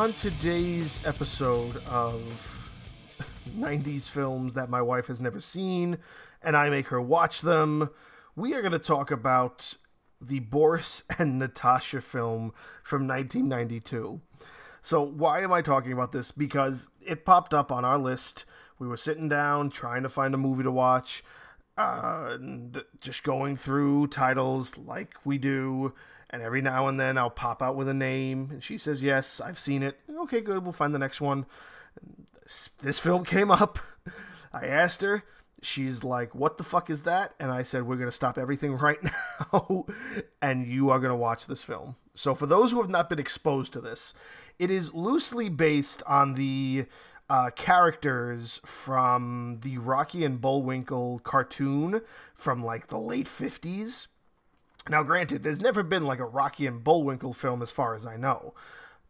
on today's episode of 90s films that my wife has never seen and I make her watch them, we are going to talk about the Boris and Natasha film from 1992. So, why am I talking about this? Because it popped up on our list. We were sitting down trying to find a movie to watch, uh, and just going through titles like we do. And every now and then I'll pop out with a name, and she says, Yes, I've seen it. Okay, good, we'll find the next one. This, film came up. I asked her, she's like, What the fuck is that? And I said, We're going to stop everything right now, and you are going to watch this film. So, for those who have not been exposed to this, it is loosely based on the uh, characters from the Rocky and Bullwinkle cartoon from like the late 50s. Now, granted, there's never been like a Rocky and Bullwinkle film as far as I know.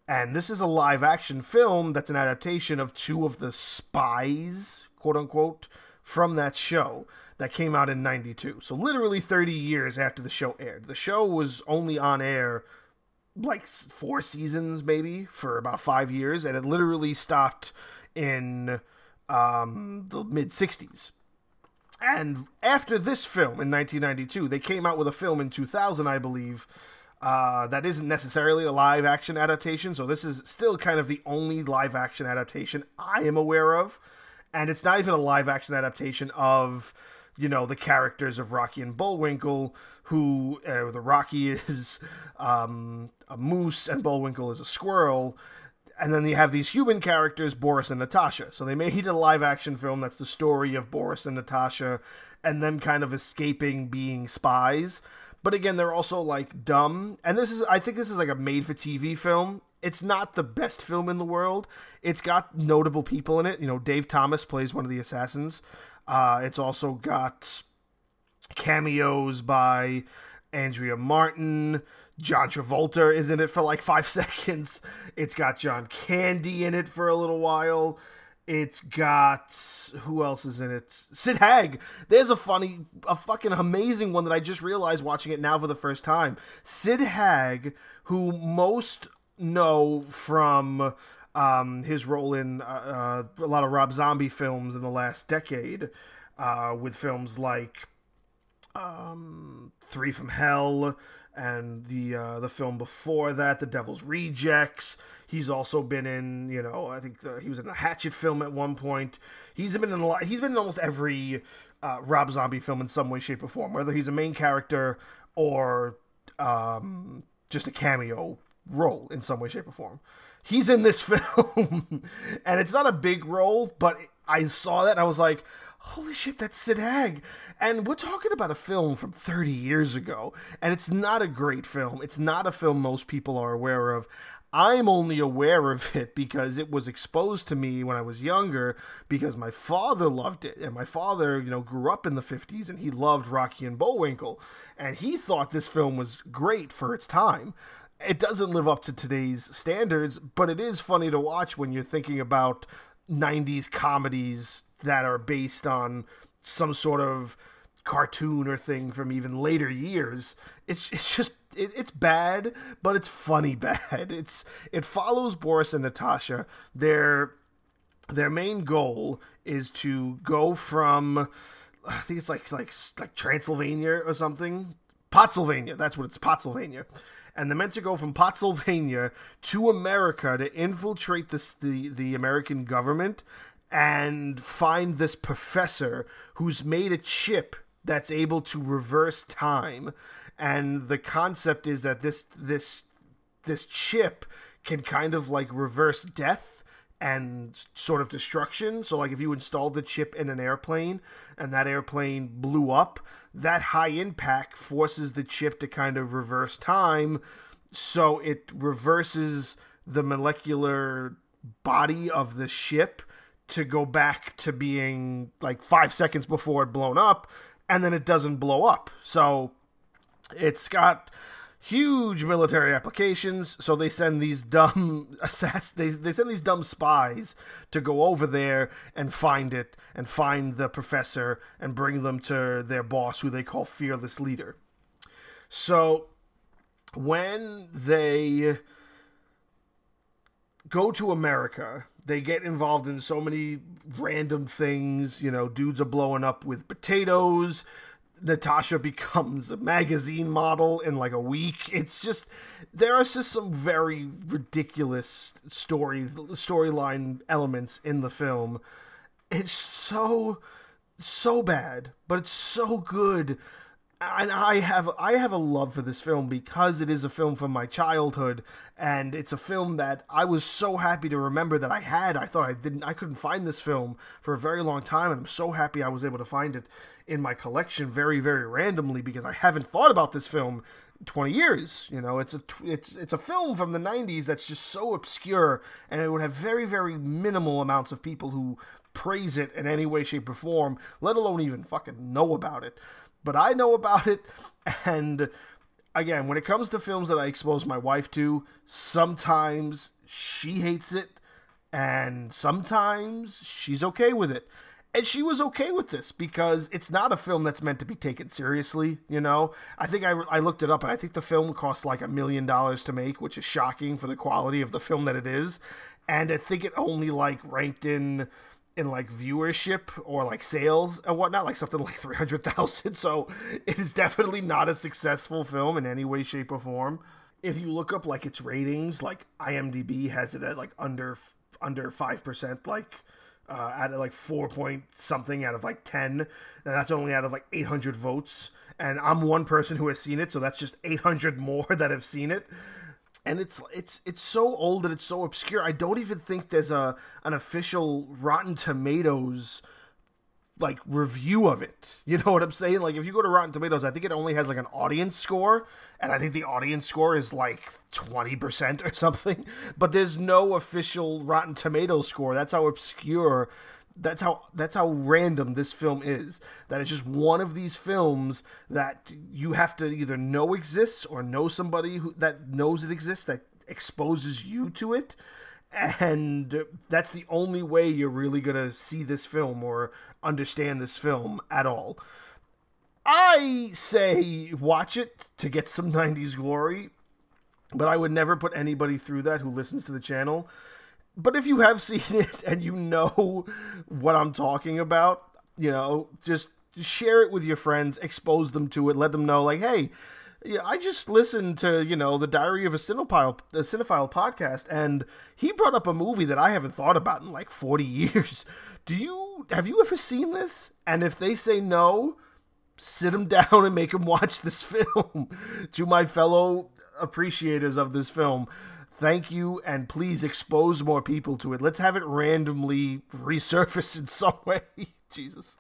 And this is a live action film that's an adaptation of two of the spies, quote unquote, from that show that came out in 92. So, literally 30 years after the show aired. The show was only on air like four seasons maybe for about five years and it literally stopped in um, the mid 60s and after this film in 1992 they came out with a film in 2000 i believe uh, that isn't necessarily a live action adaptation. So this is still kind of the only live action adaptation i am aware of. And it's not even a live action adaptation of you know the characters of Rocky and Bullwinkle, who uh, the Rocky is um, a moose and Bullwinkle is a squirrel, and then you have these human characters, Boris and Natasha. So they made a live action film that's the story of Boris and Natasha, and them kind of escaping being spies. But again, they're also like dumb, and this is I think this is like a made for TV film. It's not the best film in the world. It's got notable people in it. You know, Dave Thomas plays one of the assassins. Uh, it's also got cameos by Andrea Martin. John Travolta is in it for like five seconds. It's got John Candy in it for a little while. It's got who else is in it? Sid Haig. There's a funny, a fucking amazing one that I just realized watching it now for the first time. Sid Haig, who most know from um, his role in uh, uh, a lot of Rob Zombie films in the last decade, uh, with films like um, Three from Hell and the uh, the film before that, The Devil's Rejects. He's also been in, you know, I think the, he was in a Hatchet film at one point. He's been in a lot. He's been in almost every uh, Rob Zombie film in some way, shape, or form, whether he's a main character or um, just a cameo role in some way, shape, or form he's in this film, and it's not a big role, but I saw that and I was like, holy shit, that's Sid. And we're talking about a film from 30 years ago, and it's not a great film. It's not a film most people are aware of. I'm only aware of it because it was exposed to me when I was younger because my father loved it. And my father, you know, grew up in the 50s and he loved Rocky and Bullwinkle. And he thought this film was great for its time it doesn't live up to today's standards, but it is funny to watch when you're thinking about 90s comedies that are based on some sort of cartoon or thing from even later years. It's it's just it, it's bad, but it's funny bad. It's it follows Boris and Natasha. Their their main goal is to go from I think it's like like like Transylvania or something. Pottsylvania, that's what it's Pottsylvania and they're meant to go from Pottsylvania to America to infiltrate this, the, the American government and find this professor who's made a chip that's able to reverse time. And the concept is that this this this chip can kind of like reverse death and sort of destruction. So, like if you installed the chip in an airplane and that airplane blew up, that high impact forces the chip to kind of reverse time. So it reverses the molecular body of the ship to go back to being like five seconds before it blown up, and then it doesn't blow up. So it's got huge military applications. So they send these dumb assass they they send these dumb spies to go over there and find it and find the professor and bring them to their boss, who they call Fearless Leader. So when they go to America. They get involved in so many random things. You know, dudes are blowing up with potatoes. Natasha becomes a magazine model in like a week. It's just there are just some very ridiculous story storyline elements in the film. It's so so bad, but it's so good and I have I have a love for this film because it is a film from my childhood and it's a film that I was so happy to remember that I had. I thought I didn't I couldn't find this film for a very long time and I'm so happy I was able to find it in my collection very very randomly because I haven't thought about this film 20 years you know it's a it's it's a film from the 90s that's just so obscure and it would have very very minimal amounts of people who praise it in any way shape or form let alone even fucking know about it but I know about it. And again, when it comes to films that I expose my wife to, sometimes she hates it, and sometimes she's okay with it. And she was okay with this because it's not a film that's meant to be taken seriously, you know? I think I, I looked it up and I think the film costs like a million dollars to make, which is shocking for the quality of the film that it is. And I think it only like ranked in in like viewership or like sales and whatnot, like something like 300,000. So it is definitely not a successful film in any way, shape, or form. If you look up like its ratings, like IMDb has it at like under under five percent, like uh, at like four point something out of like ten, and that's only out of like 800 votes. And I'm one person who has seen it, so that's just 800 more that have seen it and it's it's it's so old and it's so obscure. I don't even think there's a an official Rotten Tomatoes like review of it. You know what I'm saying? Like if you go to Rotten Tomatoes, I think it only has like an audience score, and I think the audience score is like 20% or something. But there's no official Rotten Tomatoes score. That's how obscure that's how that's how random this film is. That it's just one of these films that you have to either know exists or know somebody who that knows it exists that exposes you to it. And that's the only way you're really going to see this film or understand this film at all. I say watch it to get some 90s glory but i would never put anybody through that who listens to the channel but if you have seen it and you know what I'm talking about, you know, just share it with your friends, expose them to it, let them know, like, hey, yeah, I just listened to you know the Diary of a Cinephile, a Cinephile podcast, and he brought up a movie that I haven't thought about in like forty years. Do you have you ever seen this? And if they say no, sit them down and make them watch this film. to my fellow appreciators of this film, thank you and please expose more people to it. Let's have it randomly resurface in some way. Jesus